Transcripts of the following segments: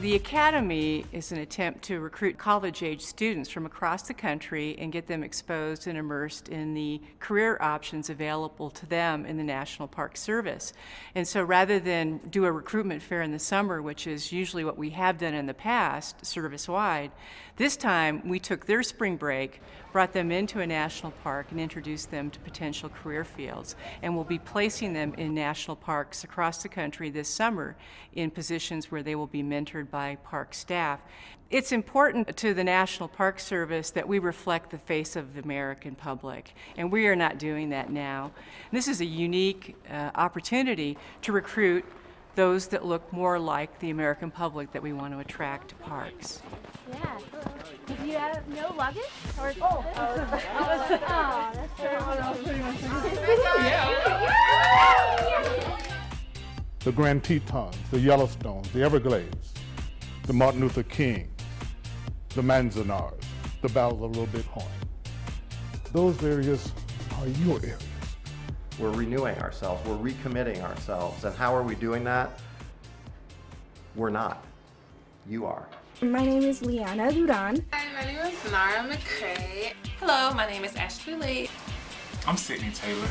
The Academy is an attempt to recruit college age students from across the country and get them exposed and immersed in the career options available to them in the National Park Service. And so rather than do a recruitment fair in the summer, which is usually what we have done in the past service wide, this time we took their spring break, brought them into a national park, and introduced them to potential career fields. And we'll be placing them in national parks across the country this summer in positions where they will be mentored by park staff. It's important to the National Park Service that we reflect the face of the American public, and we are not doing that now. And this is a unique uh, opportunity to recruit those that look more like the American public that we want to attract to parks. Yeah. Did you have no luggage? Or oh, oh, that's the Grand Tetons, the Yellowstones, the Everglades, the Martin Luther King, the Manzanars, the Battle of Little Bighorn. Those areas are your areas. We're renewing ourselves, we're recommitting ourselves. And how are we doing that? We're not. You are. My name is Liana Duran. Hi, my name is Nara McCray. Hello, my name is Ashley Lee. I'm Sydney Taylor.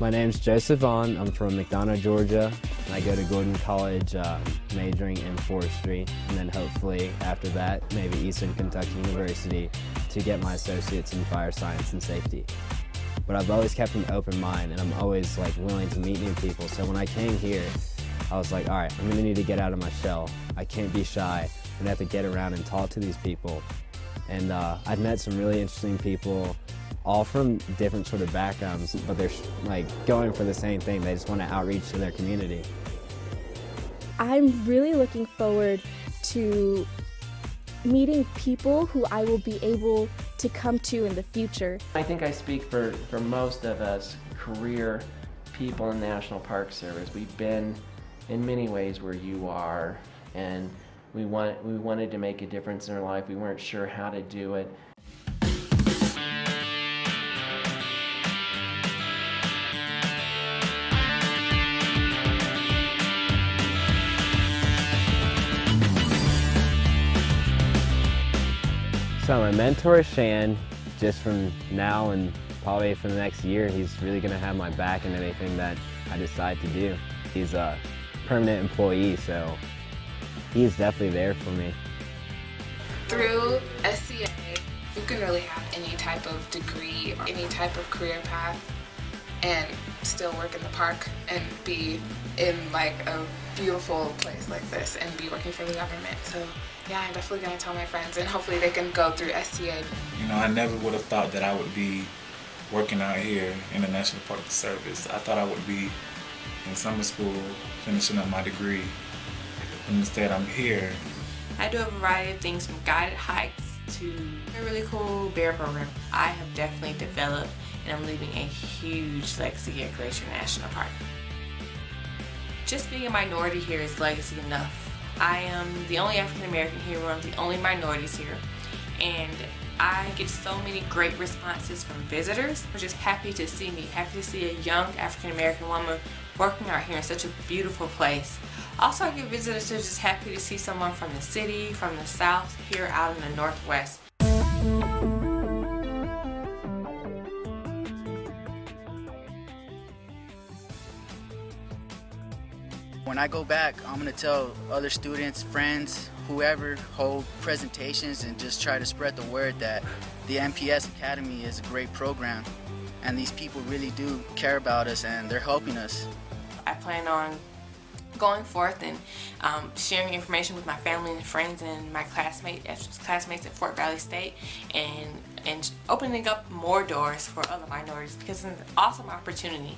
My name's Joseph Vaughn. I'm from McDonough, Georgia. And I go to Gordon College uh, majoring in forestry. And then hopefully after that, maybe Eastern Kentucky University to get my associates in fire science and safety. But I've always kept an open mind and I'm always like willing to meet new people. So when I came here, I was like, all right, I'm gonna need to get out of my shell. I can't be shy. I'm gonna have to get around and talk to these people. And uh, I've met some really interesting people, all from different sort of backgrounds, but they're like going for the same thing. They just want to outreach to their community. I'm really looking forward to meeting people who I will be able to come to in the future. I think I speak for, for most of us career people in the National Park Service. We've been in many ways where you are and we want we wanted to make a difference in our life. We weren't sure how to do it. So my mentor Shan, just from now and probably for the next year, he's really gonna have my back in anything that I decide to do. He's a permanent employee, so he's definitely there for me. Through SCA, you can really have any type of degree any type of career path and still work in the park and be in like a beautiful place like this and be working for the government. So yeah, I'm definitely gonna tell my friends and hopefully they can go through SCA. You know, I never would have thought that I would be working out here in the National Park Service. I thought I would be in summer school finishing up my degree. And instead I'm here. I do a variety of things from guided hikes to a really cool bear program. I have definitely developed and I'm leaving a huge legacy at Glacier National Park. Just being a minority here is legacy enough. I am the only African American here, one of the only minorities here, and I get so many great responses from visitors. They're just happy to see me, happy to see a young African American woman working out here in such a beautiful place. Also, I get visitors who are just happy to see someone from the city, from the south, here out in the northwest. When I go back, I'm gonna tell other students, friends, whoever, hold presentations and just try to spread the word that the NPS Academy is a great program and these people really do care about us and they're helping us. I plan on going forth and um, sharing information with my family and friends and my classmates, classmates at Fort Valley State, and and opening up more doors for other minorities because it's an awesome opportunity.